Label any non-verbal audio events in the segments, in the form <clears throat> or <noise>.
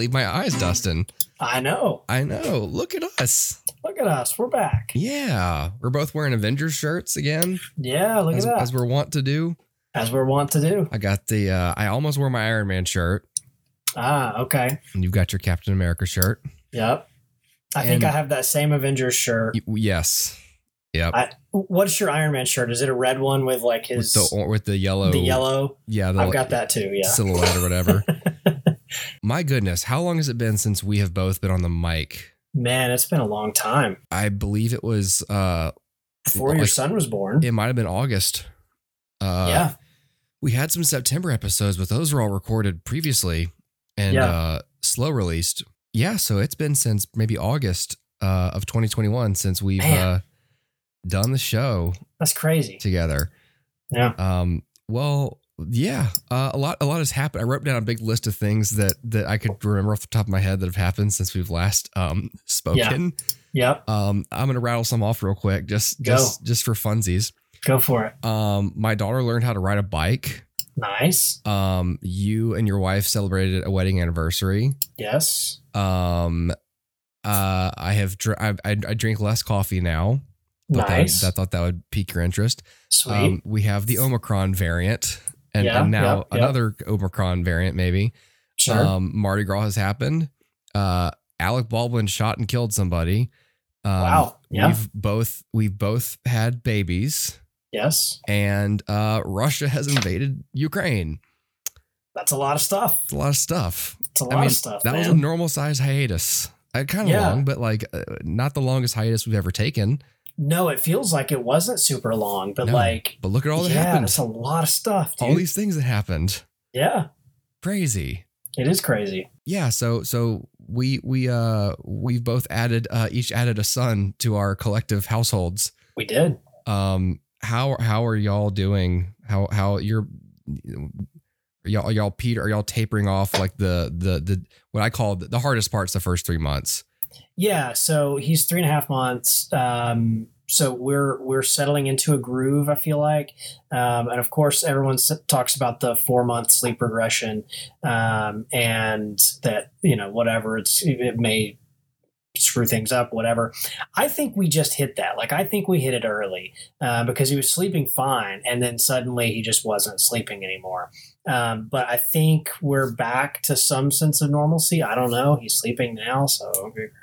believe my eyes, Dustin. I know. I know. Look at us. Look at us. We're back. Yeah, we're both wearing Avengers shirts again, Yeah, look as, at that. as we're wont to do. As we're wont to do. I got the. Uh, I almost wore my Iron Man shirt, Ah, okay. and you've got your Captain America shirt. Yep. I think I have that same Avengers shirt. Y- yes. Yep. I, what's your Iron Man shirt? Is it a red one with like with his the with the yellow. the yellow? Yeah, the I've got that too. Yeah. silhouette or whatever. <laughs> my goodness, how long has it been since we have both been on the mic? Man, it's been a long time. I believe it was. uh Before your Like- son was born. It might have been August. Uh, yeah. we had some September episodes, but those were all recorded previously and Yeah. uh, slow released. Yeah, so it's been since maybe August uh, of 2021 since we've Man. uh, done the show That's crazy. together. Yeah. Um, well, yeah, uh, a lot, a lot has happened. I wrote down a big list of things that that I could remember off the top of my head that have happened since we've last um, spoken. Yep. Um, I'm gonna rattle some off real quick, just Go. just just for funsies. Go for it. Um, my daughter learned how to ride a bike. Nice. Um, you and your wife celebrated a wedding anniversary. Yes. Um, uh, I have dr- I, I, I drink less coffee now. Thought Nice. That, I thought that would pique your interest. Sweet. Um, we have the Omicron variant, and, Yeah, and now yep. another Omicron variant, maybe. sure. Um, Mardi Gras has happened. Uh, Alec Baldwin shot and killed somebody. Um, wow. Yeah. We've both we've both had babies, yes. and uh, Russia has invaded Ukraine. That's a lot of stuff. It's a lot of stuff. It's a lot I mean, of stuff. that man. was a normal size hiatus. Uh, kind of Yeah. long, but like uh, not the longest hiatus we've ever taken. No, it feels like it wasn't super long, but No, like But look at all that yeah, happened. it's a lot of stuff. Dude. All these things that happened. yeah, Crazy. it is crazy. Yeah. So so we we uh we've both added uh each added a son to our collective households. We did. Um how how are y'all doing? How how you're are y'all are y'all Peter are y'all tapering off like the the the what I call the, the hardest parts the first three months. Yeah, so he's three and a half months. Um, so we're we're settling into a groove. I feel like, um, and of course, everyone talks about the four month sleep regression, um, and that you know whatever it's it may screw things up, whatever. I think we just hit that. Like I think we hit it early uh, because he was sleeping fine, and then suddenly he just wasn't sleeping anymore. Um, but I think we're back to some sense of normalcy. I don't know. He's sleeping now, so.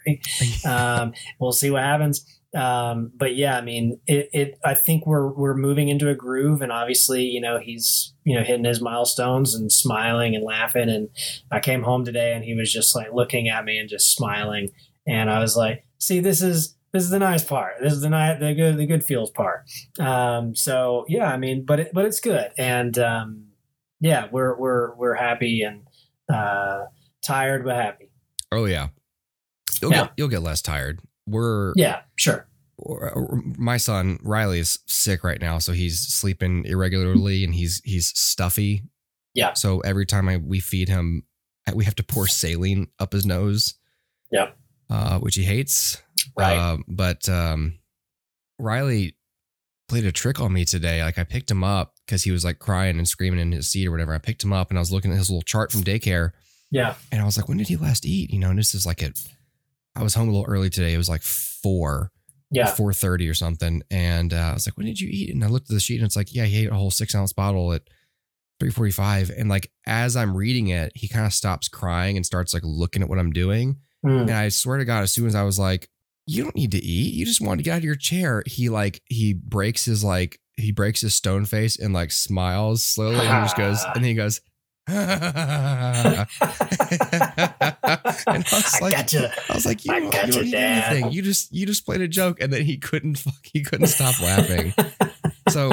<laughs> Um, we'll see what happens. Um, but yeah, I mean, it, it. I think we're we're moving into a groove, and obviously, you know, he's you know hitting his milestones and smiling and laughing. And I came home today, and he was just like looking at me and just smiling. And I was like, "See, this is this is the nice part. This is the nice, the good, the good feels part." Um, so yeah, I mean, but it, but it's good, and um, yeah, we're we're we're happy and uh, tired but happy. Oh yeah. You'll Yeah. get you'll get less tired. We're Yeah, sure. my son Riley is sick right now, so he's sleeping irregularly and he's he's stuffy. Yeah. So every time I we feed him, we have to pour saline up his nose. Yep. Uh, which he hates. Right. Uh, but um, Riley played a trick on me today. Like I picked him up because he was like crying and screaming in his seat or whatever. I picked him up and I was looking at his little chart from daycare. yeah. And I was like, when did he last eat? You know, and this is like at I was home a little early today. It was like four, Yeah. four thirty or something. And uh, I was like, when did you eat? And I looked at the sheet and it's like, yeah, he ate a whole six ounce bottle at three forty five. And like as I'm reading it, he kind of stops crying and starts like looking at what I'm doing. Mm. And I swear to God, as soon as I was like, you don't need to eat. You just want to get out of your chair. He like he breaks his like he breaks his stone face and like smiles slowly and he just goes and he goes. <laughs> and I was I like, gotcha. I was like, you I don't, you need Dad. anything. You just you just played a joke, and then he couldn't fuck, he couldn't stop laughing. So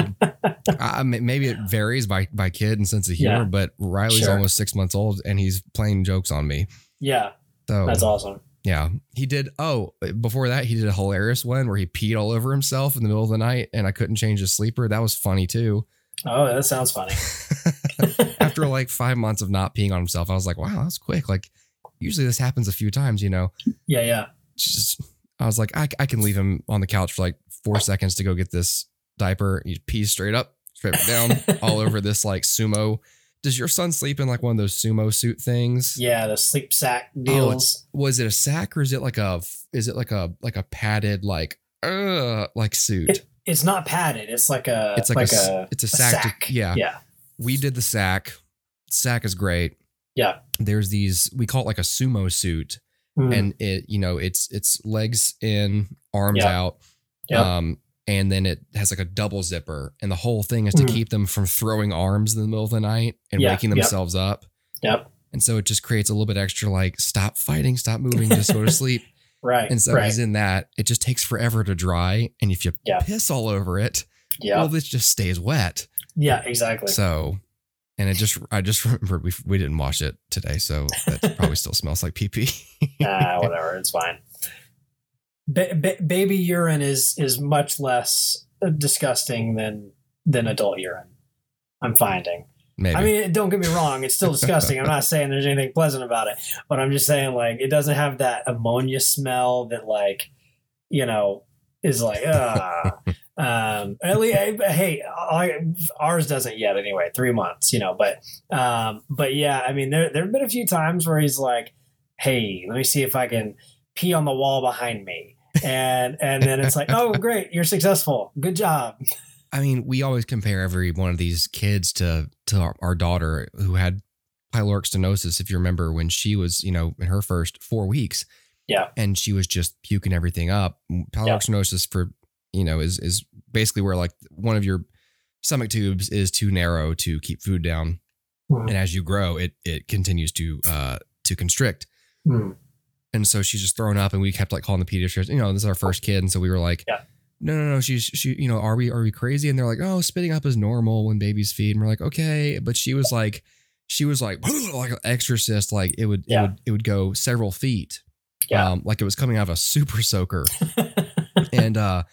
I, maybe it varies by by kid and sense of humor, Yeah. but Riley's Sure. almost six months old, and he's playing jokes on me. Yeah, So that's awesome. Yeah, he did. Oh, before that, he did a hilarious one where he peed all over himself in the middle of the night, and I couldn't change his sleeper. That was funny too. Oh, that sounds funny. <laughs> After like five months of not peeing on himself, I was like, wow, that's quick. Like usually this happens a few times, you know. Yeah, yeah. Just I was like, I, I can leave him on the couch for like four seconds to go get this diaper. He pees straight up, straight down, <laughs> all over this like sumo does your son sleep in like one of those sumo suit things? Yeah, the sleep sack Oh, deals. it's, was it a sack or is it like a is it like a like a padded like uh like suit? It- it's not padded. It's like a it's like, like a, a, it's a a sack. to- yeah. yeah. We did the sack. Sack is great. Yeah. There's these we call it like a sumo suit Mm. and it you know it's it's legs in, arms Yeah. out. Yep. Um and then it has like a double zipper and the whole thing is to Mhm. keep them from throwing arms in the middle of the night and Yeah, waking yep. themselves up. Yep. And so it just creates a little bit extra like stop fighting, stop moving, just go to <laughs> sleep. Right. And so right. he's in that. It just takes forever to dry. And if you Yeah. piss all over it, yeah. well, this just stays wet. yeah. Exactly. So, and it just, I just <laughs> remembered we, we didn't wash it today. So that probably still smells like pee pee. ah, <laughs> whatever. It's fine. Ba- ba- baby urine is is much less disgusting than than adult urine. I'm finding. Maybe. I mean, don't get me wrong; it's still disgusting. I'm not <laughs> saying there's anything pleasant about it, but I'm just saying like it doesn't have that ammonia smell that like you know is like <laughs> ah. um, at least, hey, I, ours doesn't yet anyway. Three months, you know, but um, but yeah, I mean, there there have been a few times where he's like, "Hey, let me see if I can pee on the wall behind me," and and then it's like, "Oh, great, you're successful. Good job." I mean, we always compare every one of these kids to to our, our daughter who had pyloric stenosis. If you remember when she was, you know, in her first four weeks, Yeah. and she was just puking everything up. Pyloric Yeah. stenosis for you know is is basically where like one of your stomach tubes is too narrow to keep food down, Mhm. and as you grow, it it continues to uh to constrict. Hmm. And so she's just thrown up, and we kept like calling the pediatrician. You know, this is our first kid, and so we were like, Yeah. no, no, no. She's she, you know, are we are we crazy? And they're like, oh, spitting up is normal when babies feed. And we're like, okay, but she was like, she was like <laughs> like an exorcist. Like it would Yeah. it would it would go several feet. Yeah. Um, like it was coming out of a super soaker. <laughs> and uh,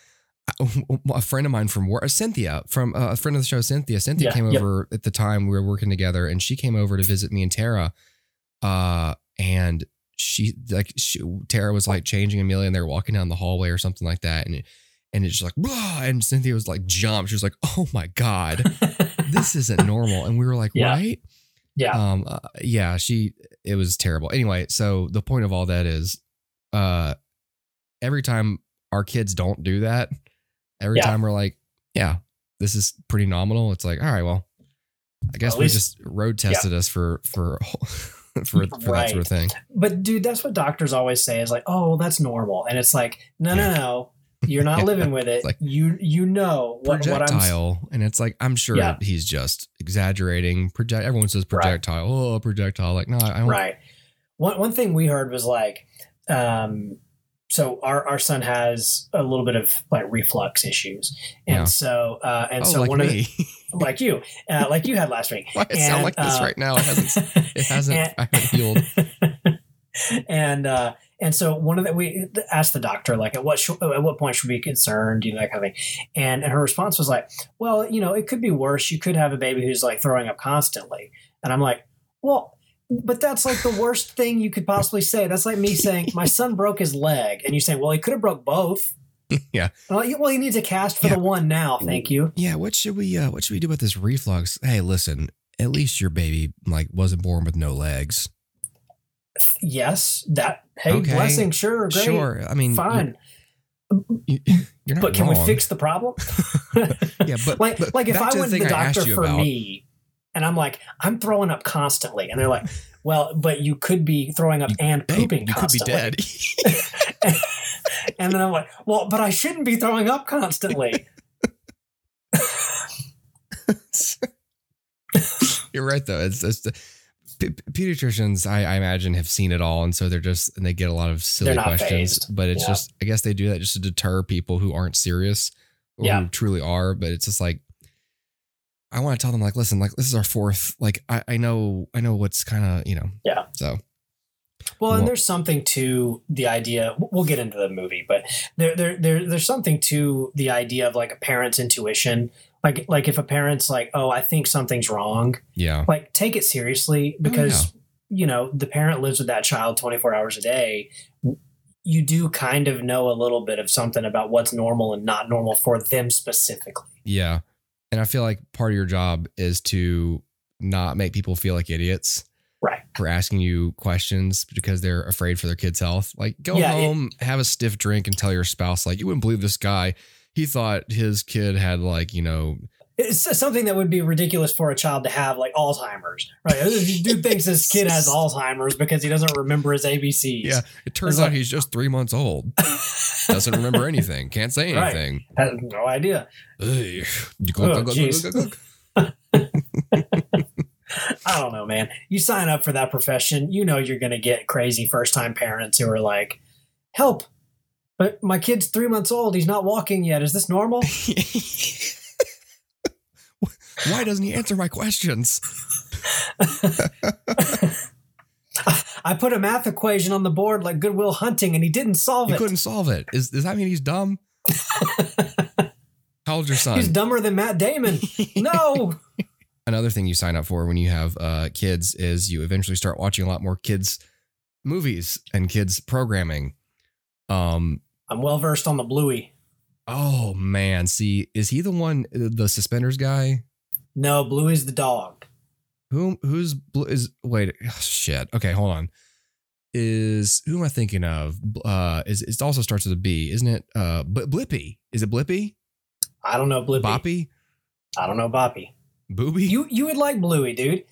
a friend of mine from work, Cynthia, from uh, a friend of the show, Cynthia. Cynthia Yeah, came yep. over at the time we were working together, and she came over to visit me and Tara. Uh, and she like she, Tara was like changing Amelia, and they were walking down the hallway or something like that, and it, and it's just like, and Cynthia was like jumped. She was like, "Oh my god, <laughs> this isn't normal," and we were like, Yeah. "Right." yeah. Um, uh, yeah, she, it was terrible. Anyway, so the point of all that is, uh, every time our kids don't do that, every Yeah. time we're like, yeah, this is pretty nominal. It's like, all right, well, I guess we least- just road tested us for, for, <laughs> <laughs> for, for that Right. sort of thing. But dude, that's what doctors always say is like, oh, that's normal. And it's like, no, no, no. You're not <laughs> Yeah. living with it. Like, you you know what, what I'm Projectile. and it's like, I'm sure Yeah. he's just exaggerating. Project, everyone says Right. projectile. Oh, projectile. Like, no, I don't. right. One one thing we heard was like, um, so our, our son has a little bit of like reflux issues, and Yeah. so uh, and oh, so like one of the, like you, uh, like you had last week. <laughs> Why it sound And, like this uh, right now? It hasn't, <laughs> it hasn't, and- I haven't healed. <laughs> and uh, and so one of the we asked the doctor like at what sh- at what point should we be concerned, you know that kind of thing, and and her response was like, well, you know, it could be worse. You could have a baby who's like throwing up constantly, and I'm like, well. But that's like the worst thing you could possibly say. That's like me saying my son broke his leg, and you saying, "Well, he could have broke both." <laughs> Yeah. Well, he- well, he needs a cast for Yeah. the one now. Thank you. Yeah, what should we uh what should we do about this reflux? Hey, listen, at least your baby like wasn't born with no legs. Yes, that. Hey, Okay. blessing. Sure, great, Sure. I mean fine. You, are not But can we fix the problem? <laughs> Yeah, but <laughs> like but like if I went to thing the doctor for about. me and I'm like, I'm throwing up constantly. And they're like, well, but you could be throwing up and Hey, pooping you could be dead. <laughs> and then I'm like, well, but I shouldn't be throwing up constantly. <laughs> You're right though. It's, it's the p- pediatricians I, I imagine have seen it all and so they're just and they get a lot of silly questions. fazed. But it's Yeah. just I guess they do that just to deter people who aren't serious or Yeah. who truly are. But it's just like I want to tell them like, listen, like this is our fourth. Like I, I know I know what's kind of you know Yeah. So Well, and there's something to the idea. We'll get into the movie, but there, there, there, there's something to the idea of like a parent's intuition. Like, like if a parent's like, "Oh, I think something's wrong," yeah. like take it seriously oh, because you know the parent lives with that child 24 hours a day you do kind of know a little bit of something about what's normal and not normal for them specifically Yeah. And I feel like part of your job is to not make people feel like idiots Right. for asking you questions because they're afraid for their kids' health. Like go Yeah, it- home, have a stiff drink, and tell your spouse like you wouldn't believe this guy. He thought his kid had like you know It's something that would be ridiculous for a child to have, like Alzheimer's, right? If Dude thinks his kid has Alzheimer's because he doesn't remember his ABCs. yeah. It turns It's out like- he's just three months old. <laughs> Doesn't remember anything. Can't say Right. anything. Has no idea. Ugh. Oh, glug. <laughs> I don't know, man. You sign up for that profession, you know you're going to get crazy first time parents who are like, help. But my kid's three months old. He's not walking yet. Is this normal? <laughs> Why doesn't he answer my questions? <laughs> I put a math equation on the board like Good Will Hunting and he didn't solve it. He it. couldn't solve it. Is does that mean he's dumb? <laughs> How old's your son? He's dumber than Matt Damon. <laughs> No. Another thing you sign up for when you have uh, kids is you eventually start watching a lot more kids movies and kids programming. Um. I'm well versed on the Bluey. Oh man, see, is he the one, the suspenders guy? No, Bluey's the dog. Who who's bl- is wait oh, shit. Okay, hold on. Is who am I thinking of? Uh, is it also starts with a B, isn't it? Uh, but Blippi is it Blippi? I don't know Blippi. Boppy? I don't know Boppy. Booby? You you would like Bluey, dude.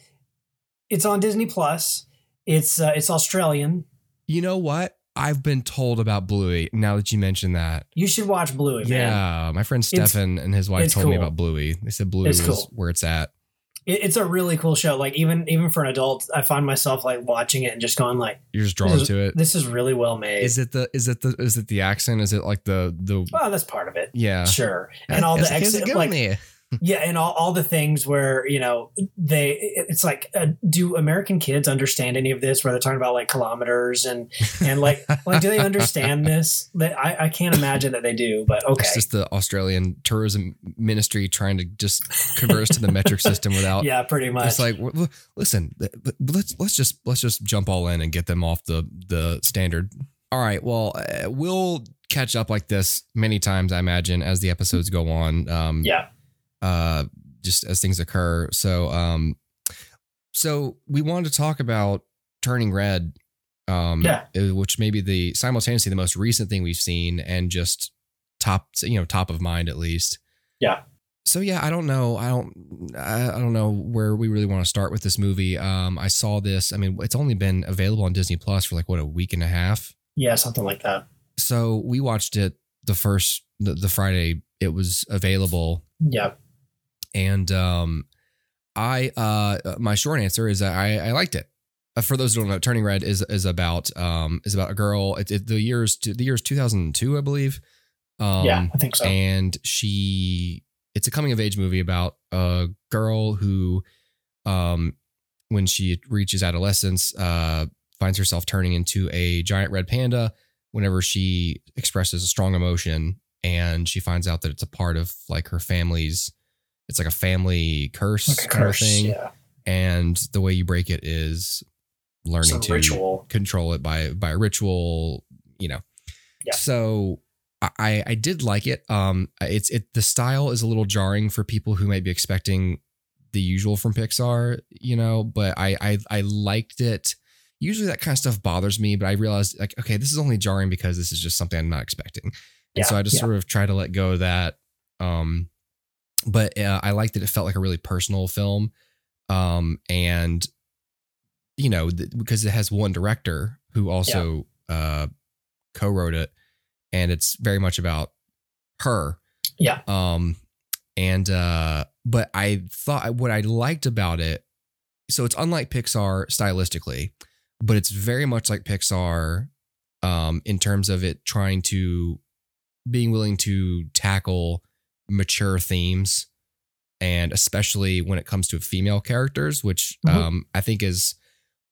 It's on Disney Plus. It's uh, it's Australian. You know what? I've been told about Bluey now that you mentioned that. You should watch Bluey, man. Yeah, my friend Stefan and his wife told me about Bluey. They said Bluey It's was cool. where it's at. It, it's a really cool show. Like even even for an adult, I find myself like watching it and just going like, You're just drawn is- to it. this is really well made. Is it the is it the is it the accent? Is it like the the well, that's part of it. yeah? Sure. And all the How's- how's it exit like there? Yeah, and all, all the things where, you know, they it's like uh, do American kids understand any of this where they're talking about like kilometers and and like <laughs> like do they understand this? That I, I can't imagine that they do, but okay. It's just the Australian tourism ministry trying to just convert us to the metric system without. yeah, pretty much. It's like, listen, let's let's just let's just jump all in and get them off the the standard. All right, well, uh, we'll catch up like this many times, I imagine, as the episodes go on. Um, yeah. Uh, just as things occur. So, um, so we wanted to talk about Turning Red, um, Yeah. uh, which may be the simultaneously the most recent thing we've seen, and just top, you know, top of mind at least. Yeah. So yeah, I don't know. I don't. I, I don't know where we really want to start with this movie. Um, I saw this. I mean, it's only been available on Disney Plus for like what a week and a half. Yeah, something like that. So we watched it the first the, the Friday it was available Yeah. And um i uh my short answer is i i liked it. Uh, for those who don't know turning red is is about um is about a girl. It, it, the years the years 2002 i believe. Um yeah, I think so. and she it's a coming of age movie about a girl who um when she reaches adolescence uh finds herself turning into a giant red panda whenever she expresses a strong emotion. And she finds out that it's a part of like her family's it's like a family curse Like a kind curse, of thing Yeah. and the way you break it is learning Some to ritual. control it by by ritual you know Yeah. so i i did like it um it's it the style is a little jarring for people who might be expecting the usual from pixar you know but i i, I liked it usually that kind of stuff bothers me but i realized like okay this is only jarring because this is just something i'm not expecting and Yeah, so i just yeah. sort of try to let go of that um but uh, i liked that it felt like a really personal film um and you know th- because it has one director who also uh co-wrote it and it's very much about her Yeah. um and uh but i thought what i liked about it so it's unlike pixar stylistically but it's very much like pixar um in terms of it trying to being willing to tackle mature themes and especially when it comes to female characters which Mhm. um i think is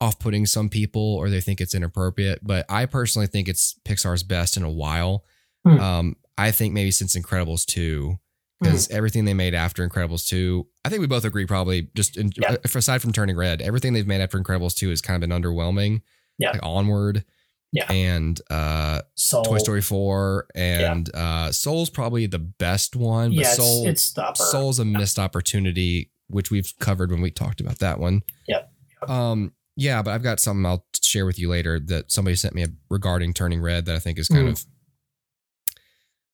off-putting some people or they think it's inappropriate but i personally think it's pixar's best in a while Hmm. um i think maybe since incredibles 2 because everything they made after incredibles 2 i think we both agree probably just in, Yeah. aside from turning red everything they've made after incredibles 2 has kind of been underwhelming Yeah. like onward Yeah. and uh Soul. toy story 4 and uh soul's probably the best one but Yeah, soul it's, it's soul's a missed opportunity which we've covered when we talked about that one. Yep. Um, yeah, but I've got something I'll share with you later that somebody sent me regarding Turning Red that I think is kind Mm. of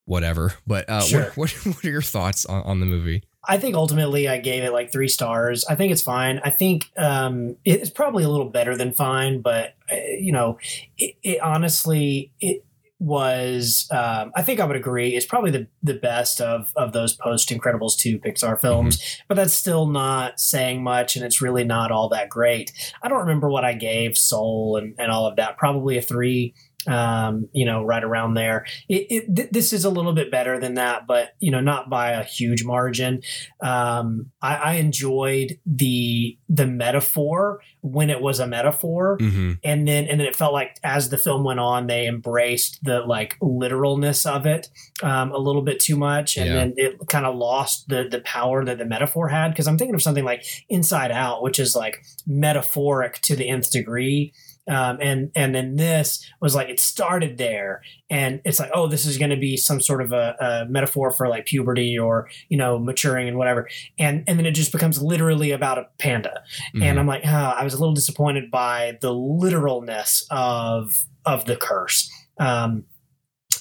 whatever. But uh, Sure. what, <laughs> what what are your thoughts on, on the movie? I think ultimately I gave it like three stars. I think it's fine. I think um, it's probably a little better than fine, but uh, you know, it, it honestly it was. Um, I think I would agree. It's probably the the best of of those post Incredibles two Pixar films, but that's still not saying much, and it's really not all that great. I don't remember what I gave Soul and and all of that. Probably a three. Um, you know, right around there. It, it th- this is a little bit better than that, but you know, not by a huge margin um, I, I enjoyed the the metaphor when it was a metaphor, Mm-hmm. and then and then it felt like as the film went on, they embraced the like literalness of it um, a little bit too much, and Yeah. then it kind of lost the the power that the metaphor had. Because I'm thinking of something like Inside Out, which is like metaphoric to the nth degree. Um, and and then this was like it started there, and it's like oh this is going to be some sort of a, a metaphor for like puberty or you know maturing and whatever, and and then it just becomes literally about a panda, Mm-hmm. and I'm like oh, I was a little disappointed by the literalness of of the curse, um,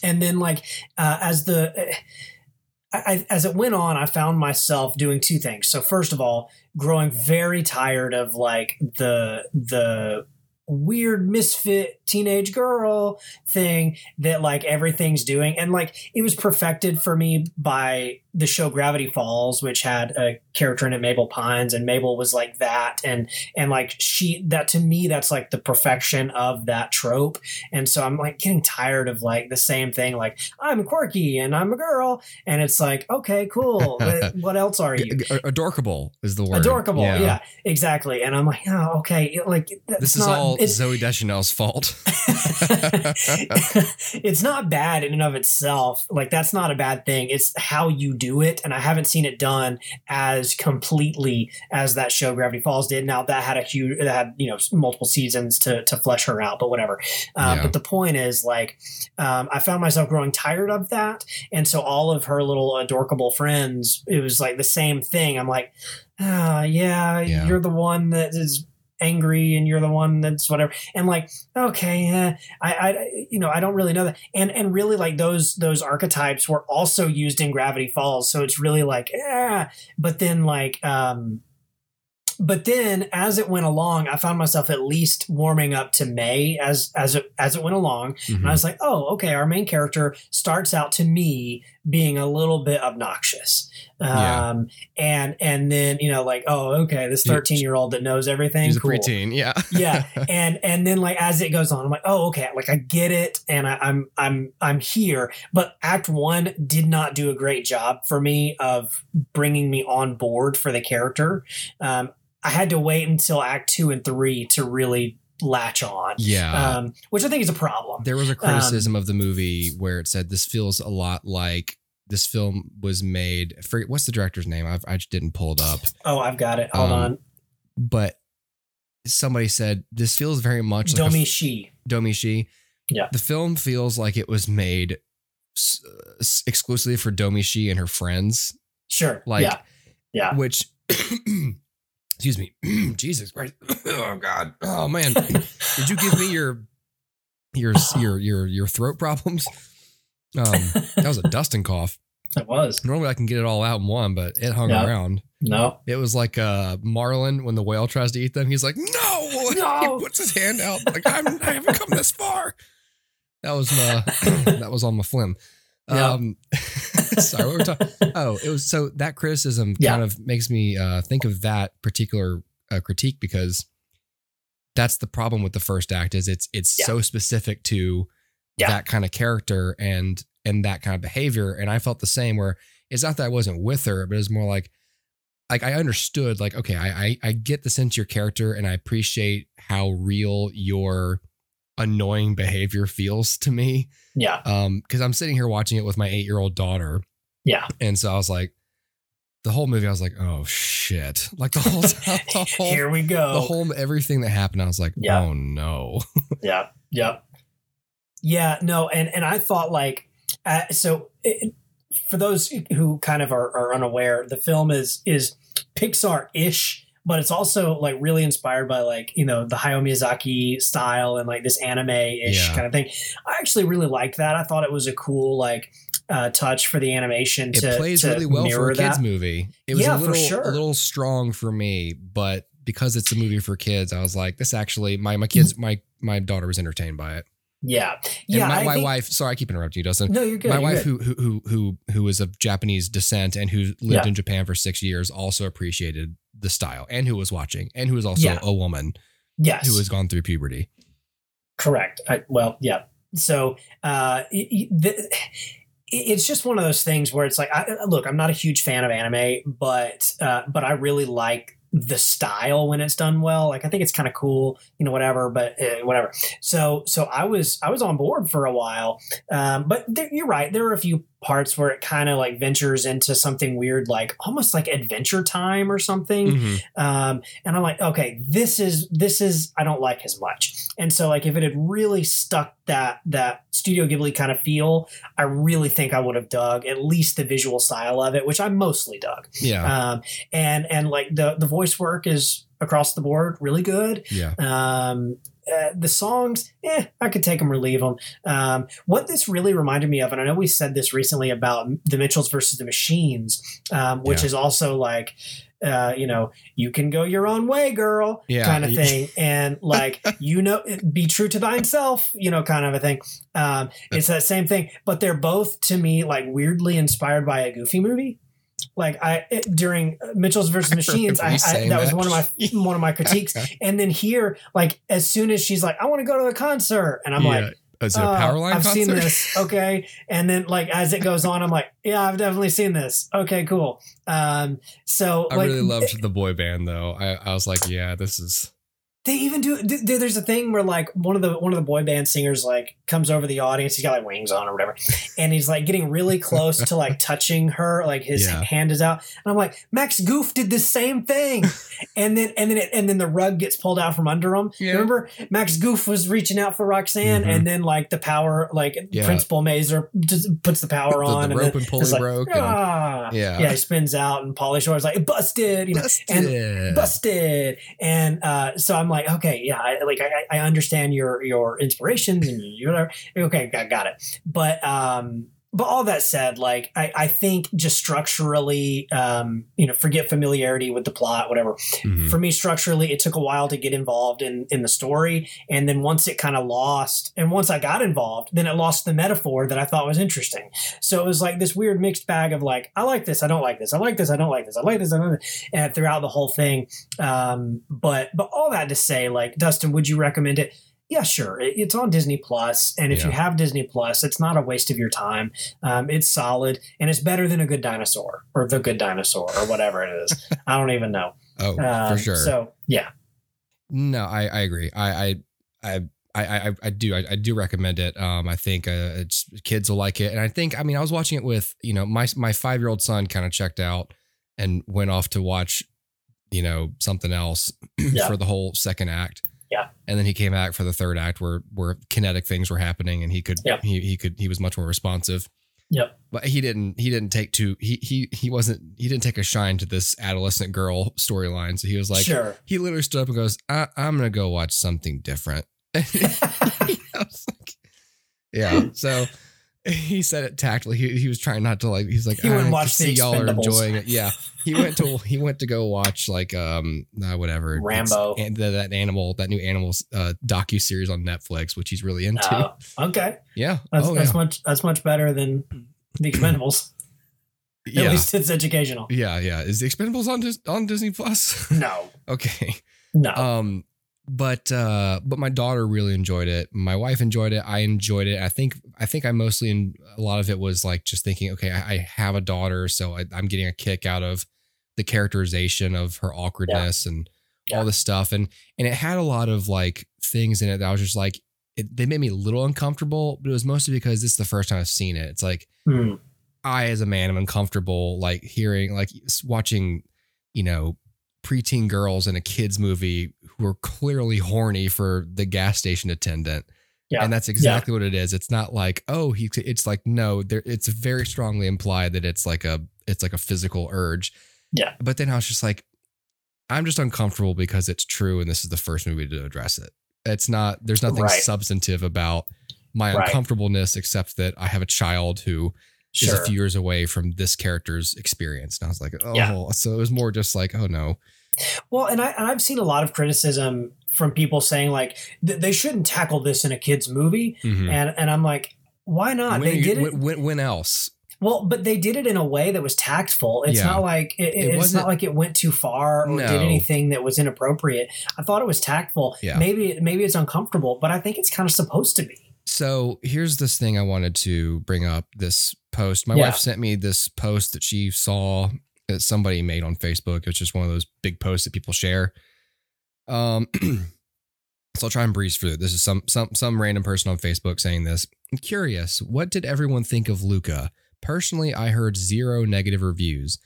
and then like uh, as the I, I, as it went on, I found myself doing two things. So first of all, growing very tired of like the the weird misfit teenage girl thing that like everything's doing. And like it was perfected for me by the show Gravity Falls which had a character in it Mabel Pines and Mabel was like that and and like she that to me that's like the perfection of that trope and so I'm like getting tired of like the same thing like I'm quirky and I'm a girl and it's like okay cool what, <laughs> what else are you Adorkable is the word. adorable yeah. exactly and i'm like oh okay like that's This is not, all Zooey Deschanel's fault. <laughs> <laughs> it's not bad in and of itself like that's not a bad thing it's how you do it and i haven't seen it done as completely as that show gravity falls did now that had a huge that had you know multiple seasons to to flesh her out but whatever uh, Yeah. but the point is like um, i found myself growing tired of that and so all of her little adorkable friends it was like the same thing i'm like ah yeah, Yeah. you're the one that is angry and you're the one that's whatever. And like okay yeah I, I you know i don't really know that. And and really like those those archetypes were also used in gravity falls. So it's really like yeah. But then like um but then as it went along i found myself at least warming up to may as as it as it went along. And I Mhm. was like, oh, okay, our main character starts out to me being a little bit obnoxious. Yeah. Um, and and then, you know, like, oh, okay, this 13 year old that knows everything. He's a cool. preteen. Yeah. <laughs> yeah. And and then like as it goes on, I'm like, oh, okay, like I get it, and I, I'm I'm I'm here. But Act One did not do a great job for me of bringing me on board for the character. Um, I had to wait until Act Two and Three to really latch on, yeah. um, which I think is a problem. There was a criticism of the movie where it said this feels a lot like this film was made. For what's the director's name? I've, I just didn't pull it up, Oh, I've got it. Hold Um, on. but somebody said this feels very much like a Domee Shi. Domee Shi. Yeah. The film feels like it was made s- s- exclusively for Domee Shi and her friends, Sure. Like- yeah. Yeah. which, <clears throat> excuse me, <clears throat> Jesus Christ, <clears throat> oh God, oh man, did you give me your your <laughs> your your your throat problems? Um, that was a dusting cough. <laughs> It was. Normally I can get it all out in one, but it hung Yeah. around. No. It was like uh Marlin when the whale tries to eat them. He's like, no, <laughs> No. he puts his hand out like I'm, I haven't come this far. That was my <clears throat> that was on my phlegm. Yeah. Um, <laughs> sorry, what were we talking? Oh, it was so that criticism Yeah. kind of makes me uh, think of that particular uh, critique because that's the problem with the first act is it's it's Yeah. so specific to Yeah. that kind of character and and that kind of behavior and I felt the same where it's not that I wasn't with her but it was more like like I understood like okay I I, I get the sense of your character and I appreciate how real your annoying behavior feels to me Yeah. um because i'm sitting here watching it with my eight year old daughter Yeah. and so i was like the whole movie i was like oh shit <laughs> like the whole time the <laughs> whole, Here we go. the whole everything that happened i was like Yeah. oh no <laughs> Yeah. Yeah. Yeah. No. And and I thought like uh, so. It, for those who kind of are, are unaware, the film is is Pixar ish, but it's also like really inspired by like you know the Hayao Miyazaki style and like this anime ish Yeah. kind of thing. I actually really liked that. I thought it was a cool like uh, touch for the animation. it to, plays to really well for a kids that. movie. It was Yeah, a little sure. a little strong for me, but because it's a movie for kids, I was like, this actually my my kids my my daughter was entertained by it. Yeah, And yeah. my, my think- wife, sorry, I keep interrupting you, Dustin. No, you're good. my you're wife good. who, who who who who is of Japanese descent and who lived Yeah. in Japan for six years also appreciated the style and who was watching and who was also Yeah. a woman yes, who has gone through puberty. Correct. I, well, yeah. So uh, it, it- it's just one of those things where it's like, I, look, I'm not a huge fan of anime, but uh, but I really like the style when it's done well. Like I think it's kind of cool, you know, whatever. But uh, whatever. So so I was I was on board for a while, um, but there, you're right. There are a few parts where it kind of like ventures into something weird, like almost like Adventure Time or something Mhm. um, and I'm like, okay, this is this is I don't like as much. And so like if it had really stuck that that Studio Ghibli kind of feel, I really think I would have dug at least the visual style of it, which I mostly dug. Yeah, Um, and and like the the voice work is across the board really good. yeah, Um, uh, the songs, eh, I could take them or leave them. Um, what this really reminded me of, and I know we said this recently about the Mitchells versus the Machines, um, which Yeah. is also like, uh, you know, you can go your own way, girl, Yeah. kind of thing, and like, <laughs> you know, be true to thyself, you know, kind of a thing. Um, it's that same thing, but they're both to me like weirdly inspired by a Goofy movie. Like I it, during uh, Mitchell's versus Machines, I, I saying that was one of my <laughs> one of my critiques. And then here, like as soon as she's like, "I want to go to the concert," and I'm yeah. like, is it a uh, "Oh, power line I've concert? seen this, okay." And then like as it goes on, I'm like, "Yeah, I've definitely seen this." Okay, cool. Um, so I like, really eh, loved the boy band though. I, I was like, yeah, this is they even do. th- th- There's a thing where like one of the one of the boy band singers like comes over the audience. He's got like wings on or whatever, and he's like getting really close to like <laughs> touching her. Like his Yeah. hand is out, and I'm like, Max Goof did the same thing, <laughs> and then and then it, and then the rug gets pulled out from under him. Yeah. Remember, Max Goof was reaching out for Roxanne, Mhm. and then like the power, like Yeah. Principal Mazur just puts the power the, on, the and rope then and pulley it's like, broke. and, ah. yeah, yeah, he spins out, and Pauly Shore's like busted, you know, Busted. busted and uh so i'm like okay yeah I, like I, I understand your your inspirations and you whatever. Okay got, got it. But um but all that said like I, I think just structurally um you know forget familiarity with the plot whatever. Mhm. for me structurally it took a while to get involved in in the story. And then once it kind of lost and once i got involved then it lost the metaphor that i thought was interesting. So it was like this weird mixed bag of like i like this i don't like this i like this i don't like this i like this i don't like this and throughout the whole thing. Um but but all that to say like dustin would you recommend it yeah, sure. It's on Disney Plus, and if you have Disney Plus, it's not a waste of your time. Um, it's solid, and it's better than a Good Dinosaur or The Good Dinosaur or whatever it is. <laughs> I don't even know. oh, Um, for sure. So yeah, No, I, I agree. I I I I, I, I do I, I do recommend it. Um, I think uh, it's kids will like it, and I think I mean I was watching it with you know my my five year old son kind of checked out and went off to watch you know something else <clears throat> Yeah. for the whole second act. Yeah. and then he came back for the third act where where kinetic things were happening, and he could Yep. he he could he was much more responsive. Yep. But he didn't he didn't take to he he he wasn't he didn't take a shine to this adolescent girl storyline. So he was like sure. he literally stood up and goes, I, I'm gonna go watch something different. <laughs> <laughs> Like, yeah. So <laughs> he said it tactfully. He, he was trying not to like. He's like, He went watched can The y'all are enjoying it. Yeah. He <laughs> went to he went to go watch like um uh, whatever Rambo. and the, that animal that new animals uh docu series on Netflix, which he's really into. Uh, okay, yeah. that's, oh that's yeah. much that's much better than the Expendables. At yeah. least it's educational. yeah. Yeah. Is the Expendables on Dis- on Disney Plus? No, <laughs> okay. no. Um, but uh, but my daughter really enjoyed it. My wife enjoyed it. I enjoyed it. I think I think I mostly in a lot of it was like just thinking, okay, I, I have a daughter, so I, I'm getting a kick out of the characterization of her awkwardness and Yeah. all this stuff, and and it had a lot of like things in it that I was just like, it, they made me a little uncomfortable, but it was mostly because this is the first time I've seen it. It's like Hmm. I, as a man, am uncomfortable like hearing, like watching, you know, preteen girls in a kids movie who are clearly horny for the gas station attendant. Yeah. And that's exactly what it is. It's not like, oh, he, it's like, no, there, it's very strongly implied that it's like a, it's like a physical urge. Yeah. But then I was just like, I'm just uncomfortable because it's true, and this is the first movie to address it. It's not. There's nothing Right. substantive about my Right. uncomfortableness, except that I have a child who is Sure. a few years away from this character's experience, and I was like, oh, Yeah. so it was more just like, oh no, Well, and I and I've seen a lot of criticism from people saying like th- they shouldn't tackle this in a kids movie, Mhm. and and I'm like, why not? when, they you- did it. when, when, else? Well, but they did it in a way that was tactful. It's Yeah. not like it, It it's wasn't- like it went too far or did anything that was inappropriate. I thought it was tactful. Yeah. Maybe maybe it's uncomfortable, but I think it's kind of supposed to be. So here's this thing I wanted to bring up. This post, my Yeah. wife sent me this post that she saw that somebody made on Facebook. It's just one of those big posts that people share. Um, <clears throat> so I'll try and breeze through. it. This is some some some random person on Facebook saying this. I'm curious, what did everyone think of Luca? Personally, I heard zero negative reviews.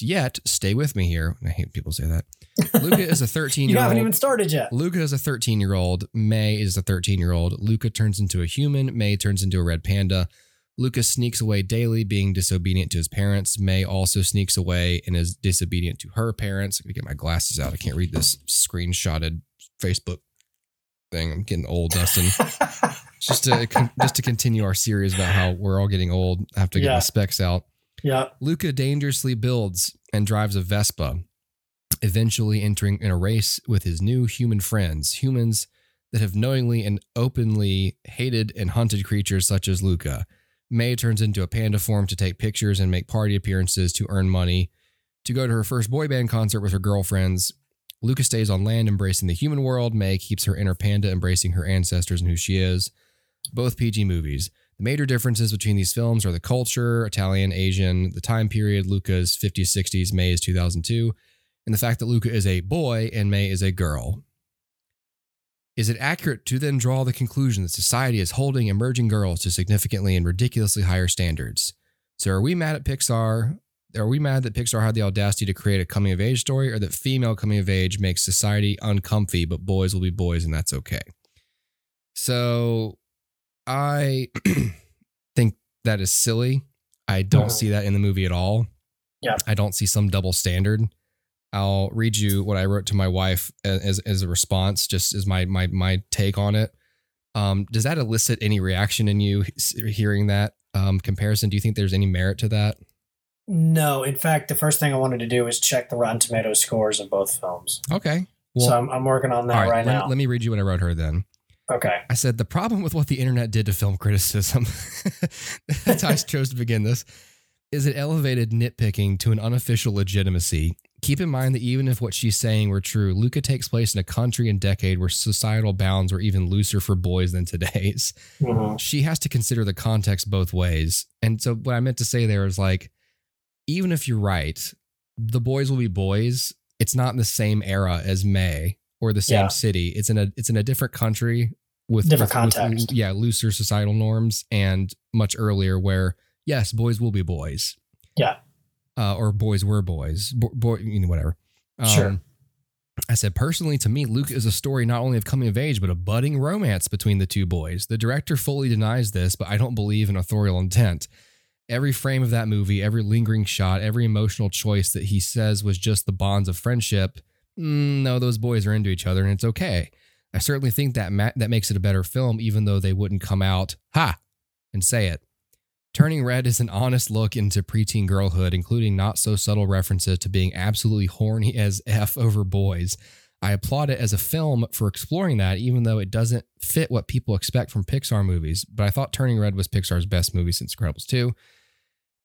Yet, stay with me here. I hate people say that. Luca is a <laughs> 13 You year haven't old. even started yet. Luca is a 13 year old. May is a 13 year old. Luca turns into a human. May turns into a red panda. Luca sneaks away daily, being disobedient to his parents. May also sneaks away and is disobedient to her parents. I'm gonna get my glasses out. I can't read this screenshotted Facebook thing. I'm getting old, Dustin. <laughs> just to just to continue our series about how we're all getting old. I have to get Yeah. my specs out. yeah. Luca dangerously builds and drives a Vespa, eventually entering in a race with his new human friends, humans that have knowingly and openly hated and hunted creatures such as Luca. May turns into a panda form to take pictures and make party appearances to earn money. To go to her first boy band concert with her girlfriends, Luca stays on land embracing the human world. May keeps her inner panda embracing her ancestors and who she is. Both PG movies. The major differences between these films are the culture, Italian, Asian, the time period, Luca's 50s, 60s, May is 2002, and the fact that Luca is a boy and May is a girl. Is it accurate to then draw the conclusion that society is holding emerging girls to significantly and ridiculously higher standards? So are we mad at Pixar? Are we mad that Pixar had the audacity to create a coming of age story or that female coming of age makes society uncomfy, but boys will be boys and that's okay? So I <clears throat> think that is silly. I don't Mhm. see that in the movie at all. Yeah. I don't see some double standard. I'll read you what I wrote to my wife as as a response, just as my my my take on it. Um, does that elicit any reaction in you hearing that um, comparison? Do you think there's any merit to that? No, in fact, the first thing I wanted to do is check the Rotten Tomatoes scores of both films. Okay. so I'm, I'm working on that all right, let, now. let me read you what I wrote her then. okay. I said the problem with what the internet did to film criticism. <laughs> That's how I chose to begin this. Is it elevated nitpicking to an unofficial legitimacy? Keep in mind that even if what she's saying were true, Luca takes place in a country and decade where societal bounds were even looser for boys than today's. Mhm. She has to consider the context both ways. And so what I meant to say there is like, even if you're right, the boys will be boys. It's not in the same era as May or the same Yeah. city. It's in a it's in a different country with Different with- with, context. yeah, looser societal norms and much earlier where yes, boys will be boys. Yeah. Uh, or boys were boys. Bo- boy, you know, whatever. Um, Sure. I said, personally, to me, Luke is a story not only of coming of age, but a budding romance between the two boys. The director fully denies this, but I don't believe in authorial intent. Every frame of that movie, every lingering shot, every emotional choice that he says was just the bonds of friendship. mm, no, those boys are into each other, and it's okay. I certainly think that ma- that makes it a better film, even though they wouldn't come out ha and say it. Turning Red is an honest look into preteen girlhood, including not so subtle references to being absolutely horny <laughs> as F over boys. I applaud it as a film for exploring that, even though it doesn't fit what people expect from Pixar movies. But I thought Turning Red was Pixar's best movie since Incredibles 2.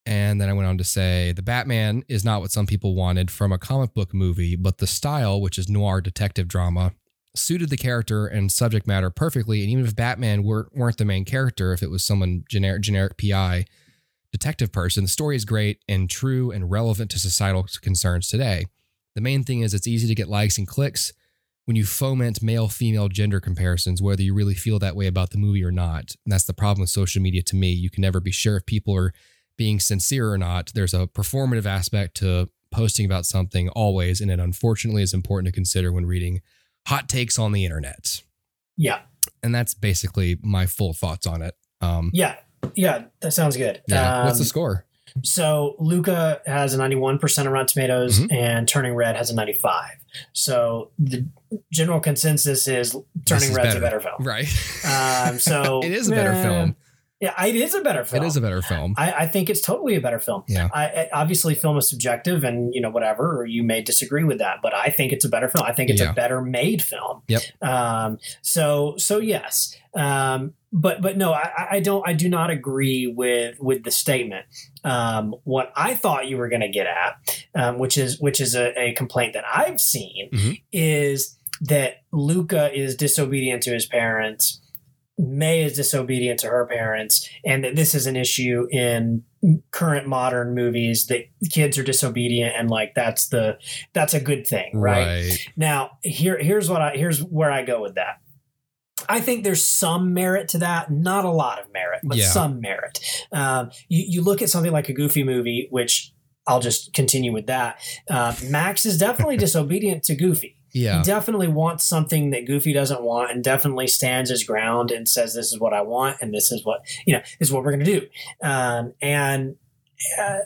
And then I went on to say The Batman is not what some people wanted from a comic book movie, but the style, which is noir detective drama, suited the character and subject matter perfectly. And even if Batman weren't, weren't the main character, if it was someone generic, generic PI detective person, the story is great and true and relevant to societal concerns today. The main thing is it's easy to get likes and clicks when you foment male female gender comparisons, whether you really feel that way about the movie or not. And that's the problem with social media to me. You can never be sure if people are being sincere or not. There's a performative aspect to posting about something always, and it unfortunately is important to consider when reading hot takes on the internet. Yeah. And that's basically my full thoughts on it. Um, Yeah. Yeah. That sounds good. yeah. What's the Um, score? So Luca has a 91% of Rotten Tomatoes Mhm. and Turning Red has a 95. So the general consensus is Turning is Red's better. a better film. Right. Um, so <laughs> it is a better eh, film. Yeah, it is a better film. It is a better film. I, I think it's totally a better film. Yeah. I, I obviously film is subjective, and you know whatever, or you may disagree with that, but I think it's a better film. I think it's Yeah. a better made film. Yep. Um. So so yes. Um. But but no, I, I don't. I do not agree with with the statement. Um. What I thought you were going to get at, um, which is which is a, a complaint that I've seen, Mhm. is that Luca is disobedient to his parents. May is disobedient to her parents, and that this is an issue in current modern movies that kids are disobedient, and like that's the that's a good thing, right? Now, here here's what I here's where I go with that. I think there's some merit to that, not a lot of merit, but Yeah. some merit. Um, you, you look at something like a Goofy movie, which I'll just continue with that. Uh, Max is definitely <laughs> disobedient to Goofy. Yeah. He definitely wants something that Goofy doesn't want, and definitely stands his ground and says, "This is what I want, and this is what you know this is what we're going to do." Um, and uh,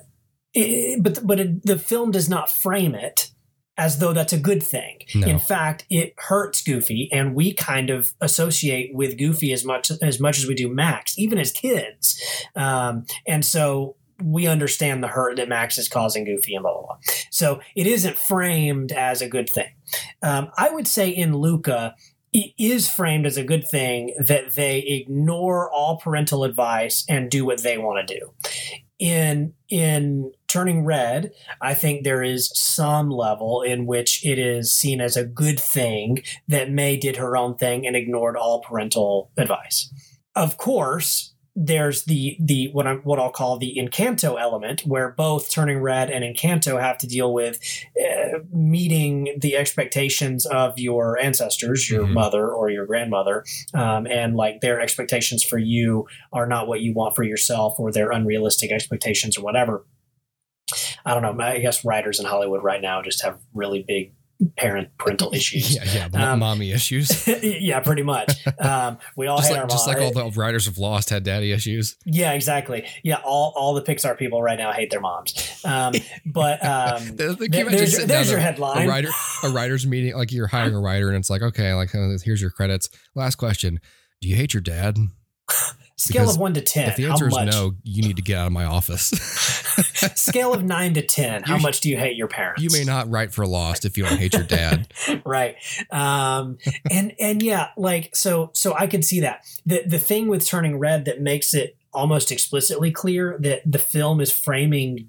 it, but but it, the film does not frame it as though that's a good thing. No. In fact, it hurts Goofy, and we kind of associate with Goofy as much as much as we do Max, even as kids. Um, and so we understand the hurt that Max is causing Goofy and blah blah blah. So it isn't framed as a good thing. Um, I would say in Luca. It is framed as a good thing that they ignore all parental advice and do what they want to do. In in Turning Red, I think there is some level in which it is seen as a good thing that May did her own thing and ignored all parental advice. Of course, there's the the what I'm what I'll call the Encanto element, where both Turning Red and Encanto have to deal with uh, meeting the expectations of your ancestors, your Mhm. mother or your grandmother, um, and like their expectations for you are not what you want for yourself, or their unrealistic expectations or whatever. I don't know. I guess writers in Hollywood right now just have really big parent parental <laughs> issues. Yeah, yeah. Um, mommy issues. <laughs> yeah, pretty much. Um, we all Just hate like, just mom. like all the writers of Lost had daddy issues. yeah, exactly. Yeah, all all the Pixar people right now hate their moms. Um, but um, <laughs> The- the- there- there's, sitting there's your a- headline. A writer, a writer's meeting, like you're hiring a writer, and it's like, okay, like uh, here's your credits. Last question: Do you hate your dad? Scale because of one to ten. if the answer is no, you need to get out of my office. Scale of nine to ten. How You- much do you hate your parents? you may not write for Lost if you don't hate your dad. <laughs> right um and and yeah like so so i could see that the the thing with turning red that makes it almost explicitly clear that the film is framing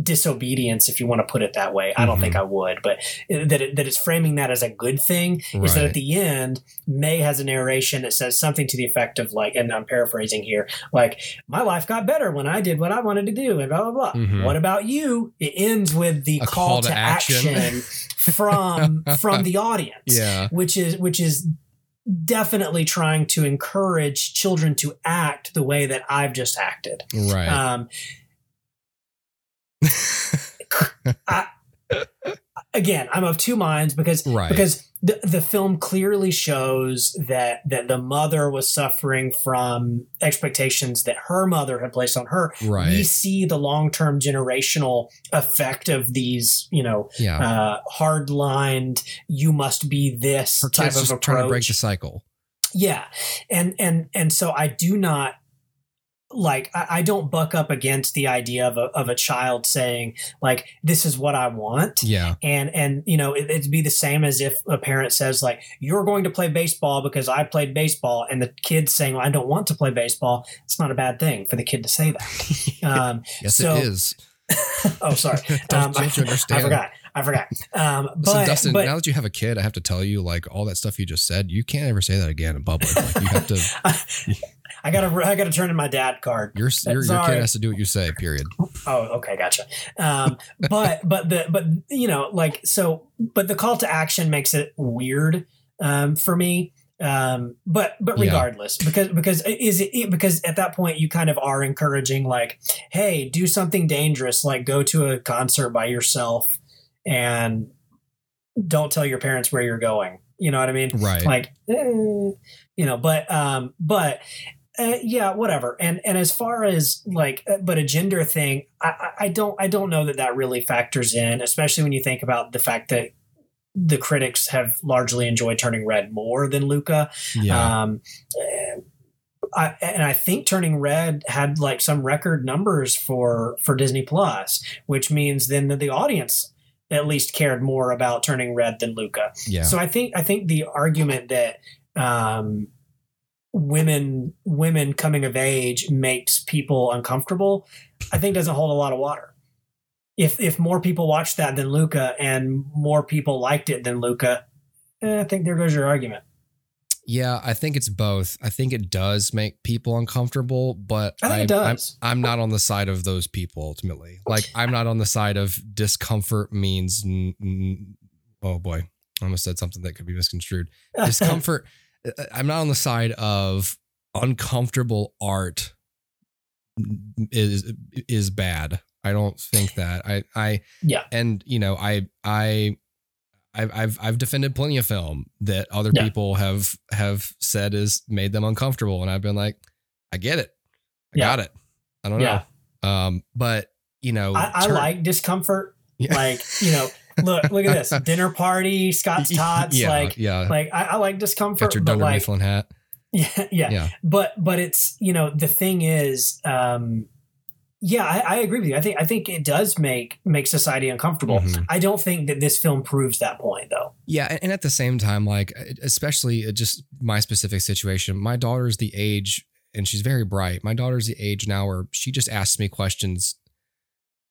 disobedience if you want to put it that way i don't Mhm. think i would but that it, that it's framing that as a good thing is that at the end may has a narration that says something to the effect of like and i'm paraphrasing here like my life got better when i did what i wanted to do and blah blah blah Mhm. what about you it ends with the A call, to, action, from <laughs> from the audience Yeah. which is which is definitely trying to encourage children to act the way that I've just acted. Right. Um, I, again, I'm of two minds because right. because the, the film clearly shows that that the mother was suffering from expectations that her mother had placed on her. We see the long term generational effect of these, you know, Yeah. uh, hard lined, you must be this Her type of approach. trying to break the cycle. yeah. And, and, and so I do not like, I, I don't buck up against the idea of a, of a child saying like, this is what I want. Yeah. And, and, you know, it, it'd be the same as if a parent says like, you're going to play baseball because I played baseball. And the kid's saying, well, I don't want to play baseball. It's not a bad thing for the kid to say that. <laughs> Um, Yes, so- it is. <laughs> oh, sorry. <laughs> don't, Um, don't you understand? I forgot. I forgot. Um, So but, Dustin, but now that you have a kid, I have to tell you, like all that stuff you just said, you can't ever say that again in public. Like you have to. I gotta I gotta turn in my dad card. Your your, your kid has to do what you say. Period. Oh, okay, gotcha. Um, but but the but you know like so but the call to action makes it weird um, for me. Um, but but Yeah. regardless, because because is it because at that point you kind of are encouraging like, hey, do something dangerous, like go to a concert by yourself and don't tell your parents where you're going. You know what I mean? Right. like eh, you know but um but uh, yeah, whatever. And and as far as like, uh, but a gender thing, I, I- don't I don't know that that really factors in, especially when you think about the fact that the critics have largely enjoyed Turning Red more than Luca. Yeah. Um, eh, I, and I think Turning Red had like some record numbers for for Disney Plus, which means then that the audience at least cared more about Turning Red than Luca. yeah. So I think I think the argument that um, women women coming of age makes people uncomfortable, I think doesn't hold a lot of water. If if more people watched that than Luca and more people liked it than Luca, eh, I think there goes your argument. Yeah, I think it's both. I think it does make people uncomfortable, but I I'm, does. I'm, I'm not on the side of those people ultimately. Like, I'm not on the side of discomfort means. n- n- oh boy, I almost said something that could be misconstrued. <laughs> Discomfort. I'm not on the side of uncomfortable art is is bad. I don't think that. I I Yeah. and you know I I I've I've I've defended plenty of film that other Yeah. people have have said is made them uncomfortable, and I've been like, I get it, I Yeah. got it. I don't Yeah. know, um, but you know, I, I turn- like discomfort. Like you know, look look at this <laughs> dinner party, Scott's <laughs> tots. yeah, like yeah, like I, I like discomfort, got your Dunder like Mifflin hat. <laughs> Yeah, yeah, Yeah. But but it's you know the thing is, um, yeah, I, I agree with you. I think I think it does make make society uncomfortable. Mhm. I don't think that this film proves that point though. Yeah, and- and at the same time, like especially uh, just my specific situation, my daughter's the age, and she's very bright. My daughter's the age now where she just asks me questions.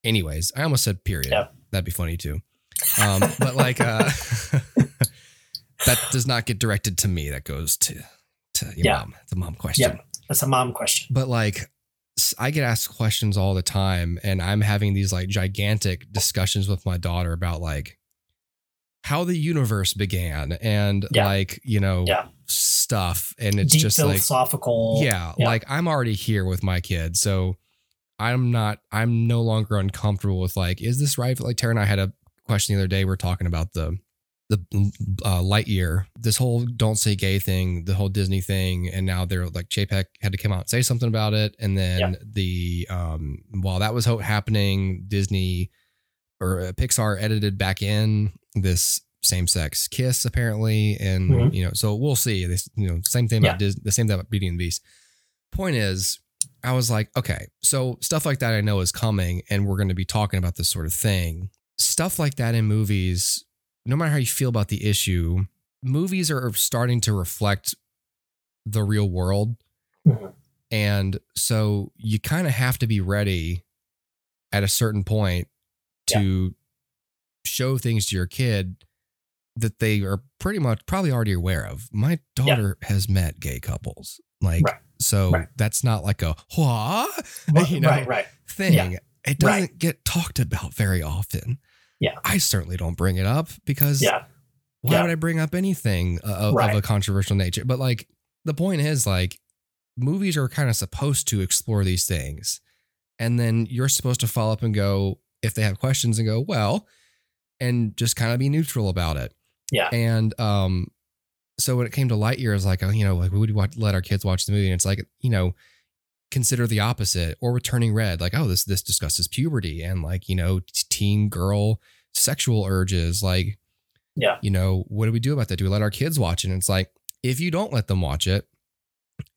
Anyways, I almost said period. Yeah. That'd be funny too. Um, but like uh, <laughs> that does not get directed to me. That goes to to your Yeah. mom. It's a mom question. Yeah, That's a mom question. But like I get asked questions all the time and I'm having these like gigantic discussions with my daughter about like how the universe began and Yeah. like, you know, Yeah. stuff and it's Deep just like philosophical. yeah, yeah. like I'm already here with my kid So I'm not I'm no longer uncomfortable with like is this right? Like Tara and I had a question the other day we are talking about the the uh, Lightyear, this whole "don't say gay" thing, the whole Disney thing, and now they're like Chapek had to come out and say something about it, and then Yeah. the um while that was happening, Disney or uh, Pixar edited back in this same-sex kiss apparently, and Mhm. you know, so we'll see. This you know, same thing about Disney, the same thing about Beauty and the Beast. Point is, I was like, okay, so stuff like that I know is coming, and we're going to be talking about this sort of thing. Stuff like that in movies, no matter how you feel about the issue, movies are starting to reflect the real world. Mhm. And so you kind of have to be ready at a certain point to show things to your kid that they are pretty much probably already aware of. My daughter has met gay couples. Like, Right. so Right. that's not like a what <laughs> you know, right, right. thing. Yeah. It doesn't get talked about very often. Yeah. I certainly don't bring it up because Yeah, why Yeah. would I bring up anything uh, of, Right. of a controversial nature? But like the point is like movies are kind of supposed to explore these things. And then you're supposed to follow up and go, if they have questions and go, well, and just kind of be neutral about it. Yeah. And um, so when it came to Lightyear, it's like, oh, you know, like we would watch, let our kids watch the movie, and it's like, you know, consider the opposite. Or with Turning Red, like, oh, this this discusses puberty and like, you know, teen girl sexual urges. Like, Yeah. you know, what do we do about that? Do we let our kids watch it? And it's like, if you don't let them watch it,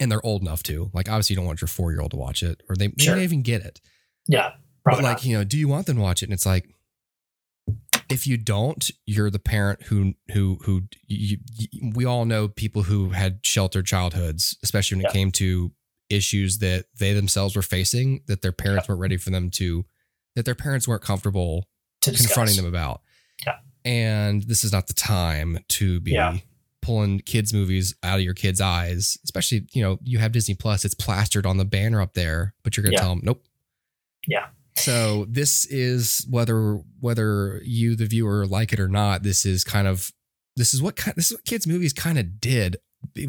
and they're old enough to, like, obviously you don't want your four year old to watch it, or they, they Sure. may not even get it yeah. but Probably like you know do you want them to watch it and it's like if you don't you're the parent who who who you, you, we all know people who had sheltered childhoods especially when Yeah. it came to issues that they themselves were facing that their parents weren't ready for them to that their parents weren't comfortable to confronting them about Yeah. and this is not the time to be Yeah. pulling kids movies out of your kids eyes especially you know you have disney plus it's plastered on the banner up there but you're gonna Yeah. tell them nope Yeah. so this is whether whether you the viewer like it or not this is kind of this is what kind this is what kids movies kind of did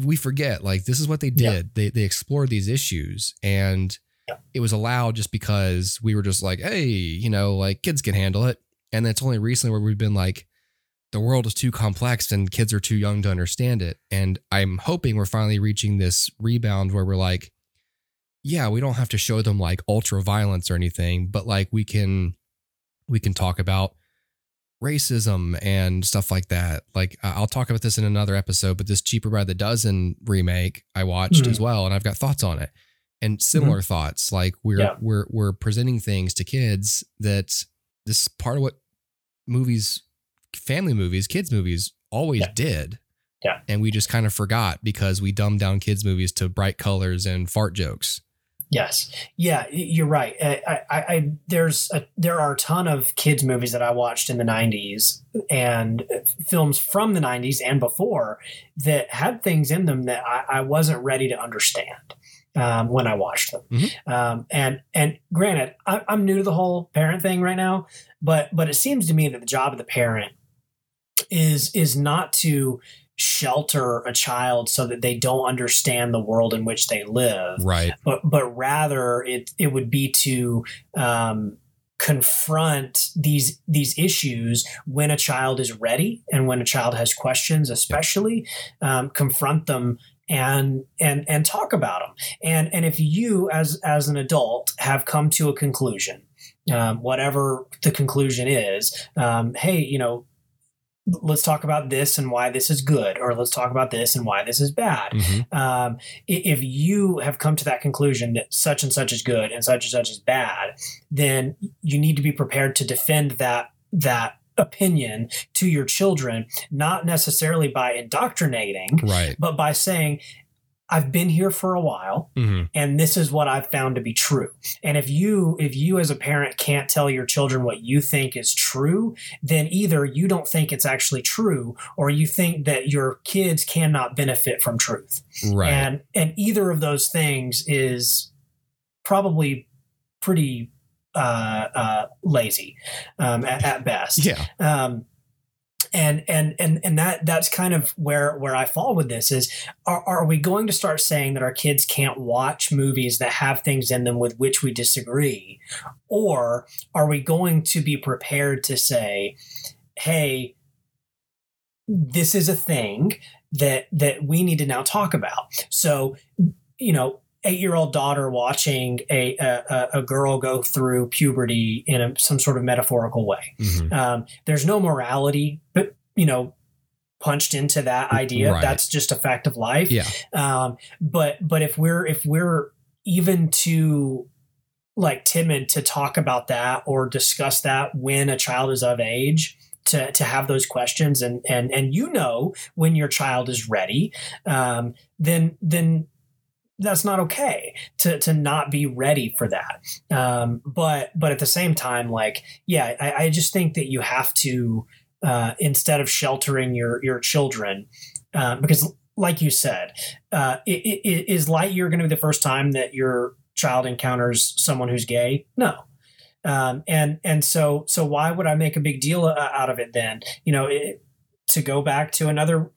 we forget like this is what they Yeah. did they they explored these issues and Yeah. it was allowed just because we were just like hey you know like kids can handle it and it's only recently where we've been like the world is too complex and kids are too young to understand it and i'm hoping we're finally reaching this rebound where we're like yeah, we don't have to show them like ultra violence or anything, but like we can we can talk about racism and stuff like that. Like I'll talk about this in another episode, but this Cheaper by the Dozen remake I watched Mhm. as well, and I've got thoughts on it and similar thoughts. Like we're Yeah. we're we're presenting things to kids that this is part of what movies, family movies, kids movies always Yeah. did. Yeah. and we just kind of forgot because we dumbed down kids movies to bright colors and fart jokes. Yes, yeah, you're right. I, I, I there's a, there are a ton of kids movies that I watched in the '90s and uh, films from the '90s and before that had things in them that I, I wasn't ready to understand um, when I watched them. Mhm. Um, and and granted, I, I'm new to the whole parent thing right now, but but it seems to me that the job of the parent is is not to shelter a child so that they don't understand the world in which they live Right. but but rather it it would be to um, confront these these issues when a child is ready and when a child has questions, especially um, confront them and and and talk about them. And and if you as as an adult have come to a conclusion, um, whatever the conclusion is, um, hey, you know. Let's talk about this and why this is good, or let's talk about this and why this is bad Mhm. um, if you have come to that conclusion that such and such is good and such and such is bad, then you need to be prepared to defend that that opinion to your children, not necessarily by indoctrinating, Right. but by saying, "I've been here for a while, hmm and this is what I've found to be true." And if you if you as a parent can't tell your children what you think is true, then either you don't think it's actually true, or you think that your kids cannot benefit from truth Right. and and either of those things is probably pretty uh, uh, lazy um, at, at best. yeah. Um, and and and and that that's kind of where where I fall with this is are, are we going to start saying that our kids can't watch movies that have things in them with which we disagree? Or are we going to be prepared to say hey this is a thing that that we need to now talk about. So you know eight year old daughter watching a, a a girl go through puberty in a, some sort of metaphorical way Mhm. um, there's no morality, but you know, punched into that idea. Right. That's just a fact of life. Yeah. Um, but but if we're if we're even too like timid to talk about that or discuss that when a child is of age to, to have those questions and and and you know when your child is ready um, then then that's not okay to to not be ready for that. Um, but but at the same time like yeah I, I just think that you have to uh, instead of sheltering your your children uh, because like you said uh, i- i- i- is Lightyear going to be the first time that your child encounters someone who's gay? No. Um, and and so so why would i make a big deal uh, out of it then? You know it, to go back to another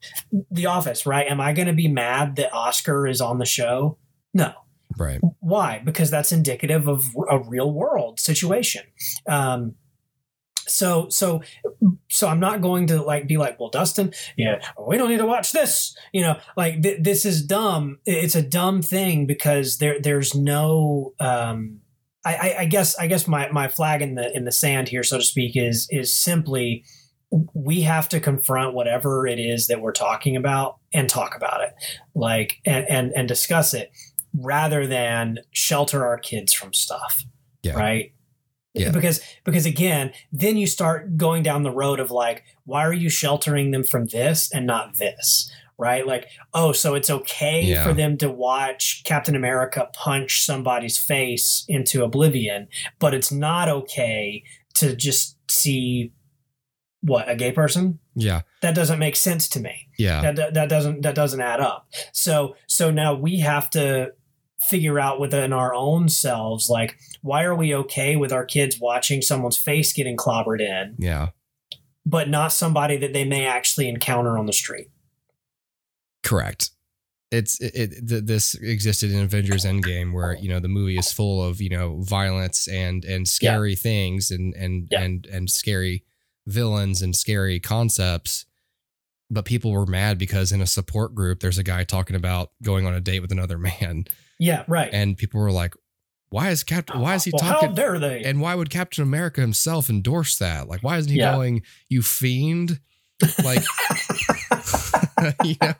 the office right am i going to be mad that oscar is on the show no Right. why? Because that's indicative of a real world situation. Um, so so so I'm not going to like be like, well, Dustin, yeah, we don't need to watch this. You know, like th- this is dumb. It's a dumb thing because there there's no. Um, I, I, I guess I guess my my flag in the in the sand here, so to speak, is is simply we have to confront whatever it is that we're talking about and talk about it, like and and and discuss it rather than shelter our kids from stuff. Yeah. Right. Yeah. Because because again, then you start going down the road of like, why are you sheltering them from this and not this? Right? Like, oh, so it's okay Yeah. for them to watch Captain America punch somebody's face into oblivion, but it's not okay to just see what a gay person Yeah. that doesn't make sense to me Yeah. that, that that doesn't that doesn't add up so so now we have to figure out within our own selves like why are we okay with our kids watching someone's face getting clobbered in Yeah. but not somebody that they may actually encounter on the street Correct. It's it, it th- this existed in Avengers Endgame where you know the movie is full of you know violence and and scary things and and Yeah. and and scary villains and scary concepts. But people were mad because in a support group there's a guy talking about going on a date with another <laughs> man. Yeah, right. and people were like, "Why is Captain? Uh, why is he well, How talking? dare they? And why would Captain America himself endorse that? Like, why isn't he Yeah. going, "You fiend"? Like, <laughs> <laughs> you know,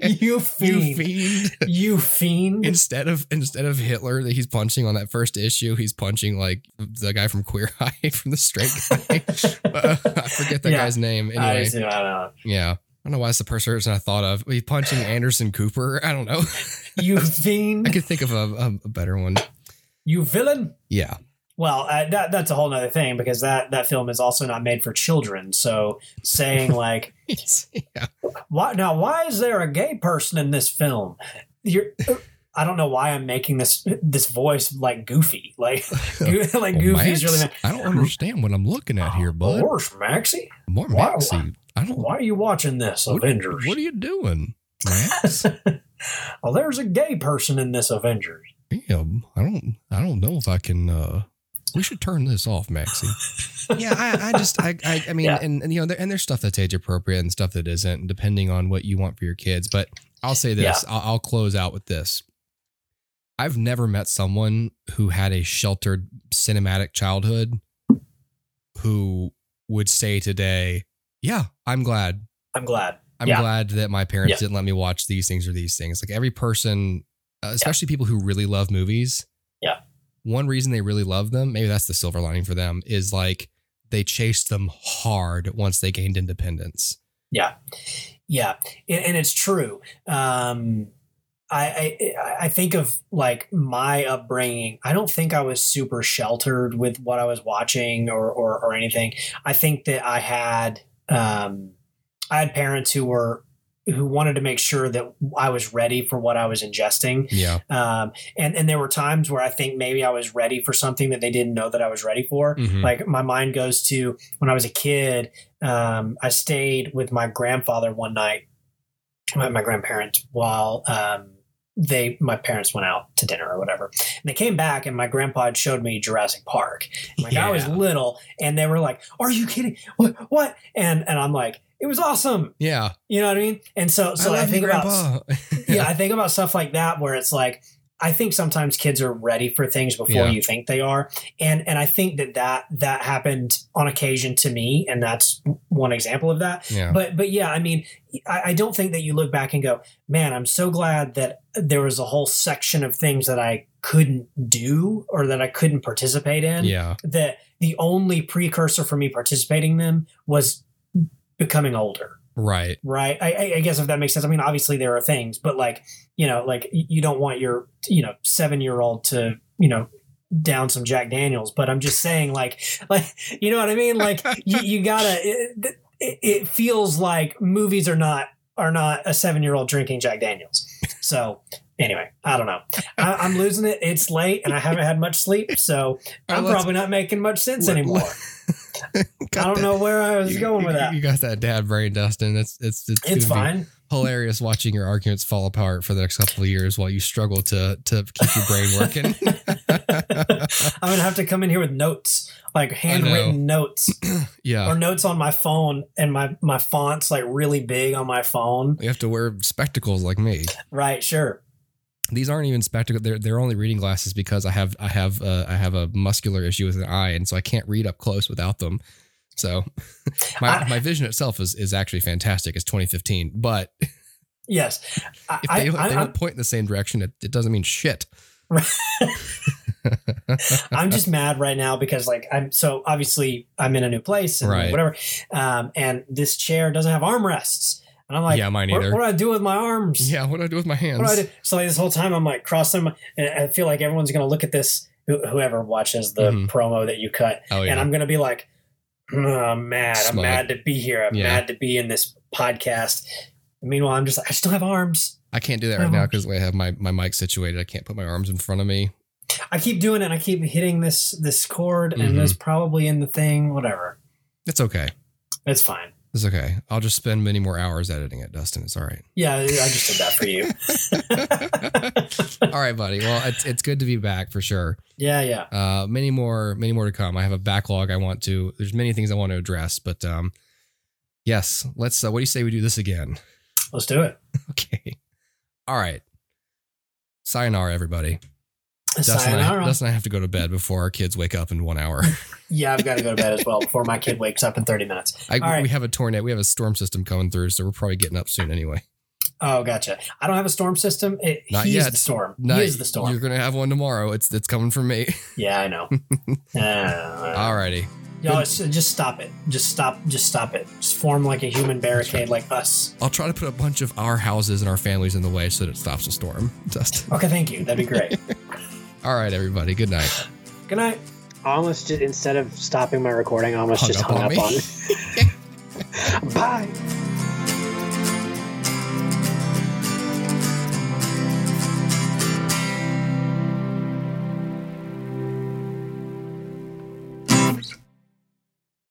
you <laughs> you fiend. fiend. You fiend. Instead of instead of Hitler that he's punching on that first issue, he's punching like the guy from Queer <laughs> Eye from the Straight Guy. Uh, I forget that Yeah. guy's name. Anyway, I yeah. I don't know why it's the first person I thought of. He's punching Anderson Cooper. I don't know. You fiend. I could think of a, a, a better one. You villain. Yeah. Well, uh, that that's a whole other thing because that that film is also not made for children. So saying <laughs> like, yeah. why now? Why is there a gay person in this film? You're. I don't know why I'm making this this voice like goofy, <laughs> like <laughs> like Goofy's Max, really mad. I don't understand what I'm looking at here, bud. Horse, Maxie. More Why- Maxie. I don't. Why are you watching this, What, Avengers? what are you doing, Max? well, there's a gay person in this Avengers. Damn, I don't. I don't know if I can. uh We should turn this off, Maxie. <laughs> yeah, I, I just, I, I, I mean, Yeah. and, and you know, there, and there's stuff that's age appropriate and stuff that isn't, depending on what you want for your kids. But I'll say this. I'll, I'll close out with this. I've never met someone who had a sheltered cinematic childhood who would say today, "Yeah, I'm glad I'm glad. I'm Yeah. glad that my parents Yeah. didn't let me watch these things or these things. Like every person, uh, especially people who really love movies. Yeah. One reason they really love them, maybe that's the silver lining for them, is like they chased them hard once they gained independence. Yeah, yeah, and, it's true. Um, I, I I think of like my upbringing. I don't think I was super sheltered with what I was watching or or, or anything. I think that I had um, I had parents who were who wanted to make sure that I was ready for what I was ingesting. Yeah. Um, and and there were times where I think maybe I was ready for something that they didn't know that I was ready for. Mhm. Like my mind goes to when I was a kid. Um, I stayed with my grandfather one night, my, my grandparents, while um, they my parents went out to dinner or whatever. And they came back, and my grandpa had showed me Jurassic Park. And like I was little, and they were like, "Are you kidding? What? What?" And and I'm like, "It was awesome." yeah. You know what I mean? And so so I, you, think about yeah, <laughs> I think about stuff like that where it's like I think sometimes kids are ready for things before Yeah. you think they are, and and I think that that that happened on occasion to me, and that's one example of that. yeah. But but yeah, I mean, I, I don't think that you look back and go, man, I'm so glad that there was a whole section of things that I couldn't do or that I couldn't participate in. yeah. That the only precursor for me participating in them was becoming older Right. right. I, I- I guess if that makes sense. I mean obviously there are things but like you know like you don't want your you know seven year old to you know down some jack daniels but i'm just saying like <laughs> like you know what i mean? Like you, you gotta it, it, it feels like movies are not are not a seven year old drinking jack daniels. So anyway i don't know. I, i'm losing it. It's late and i haven't had much sleep so i'm let's- probably not making much sense Let- anymore <laughs> i don't that- know where i was you- going with that You got that dad brain, Dustin. It's it's it's, it's fine hilarious watching your arguments fall apart for the next couple of years while you struggle to to keep your brain working. <laughs> I'm gonna have to come in here with notes, like handwritten notes, <clears throat> yeah. or notes on my phone, and my my fonts like really big on my phone. You have to wear spectacles like me. Right, sure. These aren't even spectacles. They're they're only reading glasses because I have I have uh, I have a muscular issue with an eye, and so I can't read up close without them. So <laughs> my I- my vision itself is is actually fantastic. It's 2015, but Yes, I, <laughs> if I, they, if I, they don't point in the same direction, it, it doesn't mean shit. <laughs> I'm just mad right now because like I'm so obviously I'm in a new place and Right. whatever, um, and this chair doesn't have armrests, and I'm like, yeah, mine either. what do I do with my arms? yeah, what do I do with my hands? What do I do? So like this whole time I'm like crossing, my, and I feel like everyone's gonna look at this. who- Whoever watches the Mhm. promo that you cut, Oh yeah, and I'm gonna be like, "Mm, I'm mad. I'm mad to be here. I'm Yeah. mad to be in this podcast. Meanwhile, I'm just like, I still have arms. I can't do that right now because the way I have my my mic situated, I can't put my arms in front of me. I keep doing it. and I keep hitting this this chord, Mhm. and it's probably in the thing. Whatever. It's okay. It's fine. It's okay. I'll just spend many more hours editing it, Dustin. It's all right. Yeah, I just did that for you. <laughs> all right, buddy. Well, it's it's good to be back for sure. yeah, yeah. Uh, many more, many more to come. I have a backlog. I want to. There's many things I want to address, but um, yes. Let's. Uh, what do you say we do this again? Let's do it. <laughs> Okay. All right. Sayonara, everybody. Dustin and, I, Dustin and I have to go to bed before our kids wake up in one hour. <laughs> Yeah, I've got to go to bed as well before my kid wakes up in 30 minutes. I, All right. We have a tornado. We have a storm system coming through, so we're probably getting up soon anyway. Oh, gotcha. I don't have a storm system. It, Not he's yet. the storm. No, he is the storm. You're gonna have one tomorrow. It's it's coming from me. <laughs> Yeah, I know. <laughs> uh, Alrighty. Yo, just stop it. Just stop. Just stop it. Just form like a human barricade, like us. I'll try to put a bunch of our houses and our families in the way so that it stops the storm. Just Okay, thank you. That'd be great. All right, everybody. Good night. Good night. Almost just, instead of stopping my recording, I almost Hung just up hung on up me. on. <laughs> <laughs> Bye.